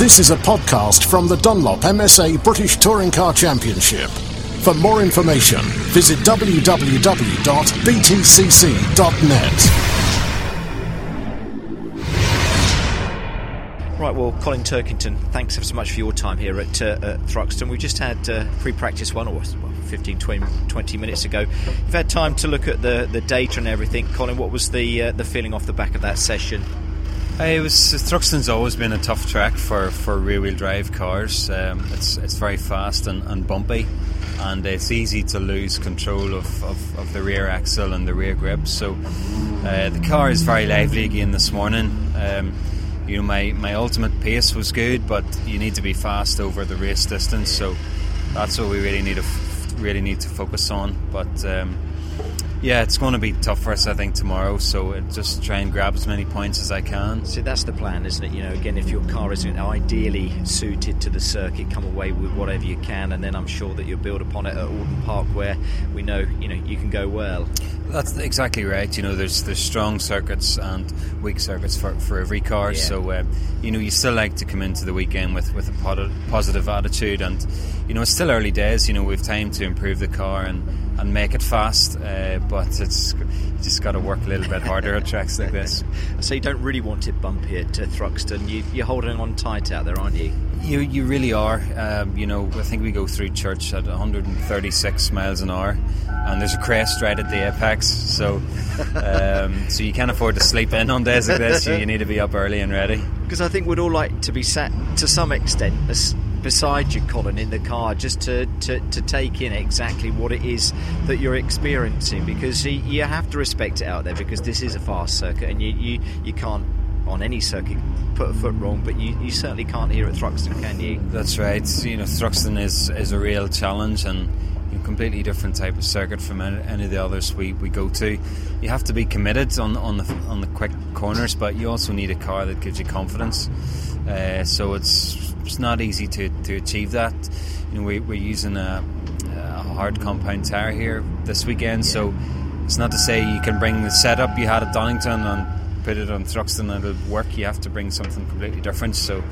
This is a podcast from the Dunlop MSA British Touring Car Championship. For more information, visit www.btcc.net. Right, well, Colin Turkington, thanks ever so much for your time here at, uh, at Thruxton. We've just had uh, pre practice one, or well, 15, 20, 20, minutes ago. You've had time to look at the, the data and everything. Colin, what was the, uh, the feeling off the back of that session? It was Thruxton's always been a tough track for, for rear wheel drive cars. Um, it's it's very fast and, and bumpy, and it's easy to lose control of, of, of the rear axle and the rear grip. So uh, the car is very lively again this morning. Um, you know, my, my ultimate pace was good, but you need to be fast over the race distance. So that's what we really need to really need to focus on. But um, yeah, it's going to be tough for us, I think, tomorrow. So just try and grab as many points as I can. So that's the plan, isn't it? You know, again, if your car isn't ideally suited to the circuit, come away with whatever you can, and then I'm sure that you'll build upon it at Oulton Park, where we know you know you can go well. That's exactly right. You know, there's there's strong circuits and weak circuits for, for every car. Yeah. So uh, you know, you still like to come into the weekend with with a positive attitude, and you know, it's still early days. You know, we've time to improve the car and and make it fast. Uh, but it's you just got to work a little bit harder at tracks like this. So you don't really want it bumpy at uh, Thruxton. You, you're holding on tight out there, aren't you? You you really are. Um, you know, I think we go through church at 136 miles an hour, and there's a crest right at the apex. So, um, so you can't afford to sleep in on days like this. You, you need to be up early and ready. Because I think we'd all like to be sat to some extent beside you, Colin, in the car, just to, to, to take in exactly what it is that you're experiencing. Because you, have to respect it out there because this is a fast circuit and you, you, you can't on any circuit put a foot wrong, but you, you certainly can't here at Thruxton, can you? That's right. You know, Thruxton is, is a real challenge and a completely different type of circuit from any, any, of the others we, we go to. You have to be committed on on the on the quick corners, but you also need a car that gives you confidence. Uh, so it's it's not easy to, to achieve that. You know, we, we're using a, a hard compound tire here this weekend, yeah. so it's not to say you can bring the setup you had at Donington and put it on Thruxton and it'll work. You have to bring something completely different. So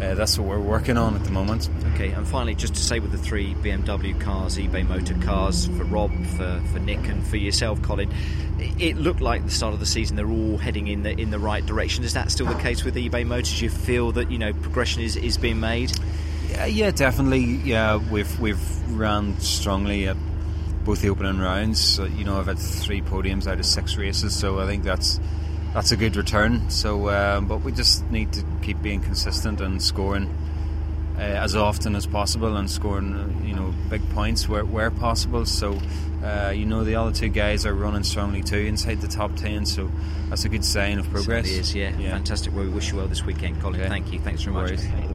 uh, that's what we're working on at the moment. Okay, and finally, just to say with the three BMW cars, eBay Motor cars for Rob, for, for Nick, and for yourself, Colin, it looked like the start of the season they're all heading in the in the right direction. Is that still the case with eBay Motors? Do you feel that you know progression is, is being made? Yeah, yeah, definitely. Yeah, we've we've ran strongly at both the opening rounds. You know, I've had three podiums out of six races, so I think that's that's a good return. So, um, but we just need to keep being consistent and scoring uh, as often as possible and scoring, uh, you know, big points where, where possible. So, uh, you know, the other two guys are running strongly too inside the top ten. So that's a good sign of progress. It is, yeah. yeah. Fantastic. Well, we wish you well this weekend, Colin. Thank you. Thanks very much.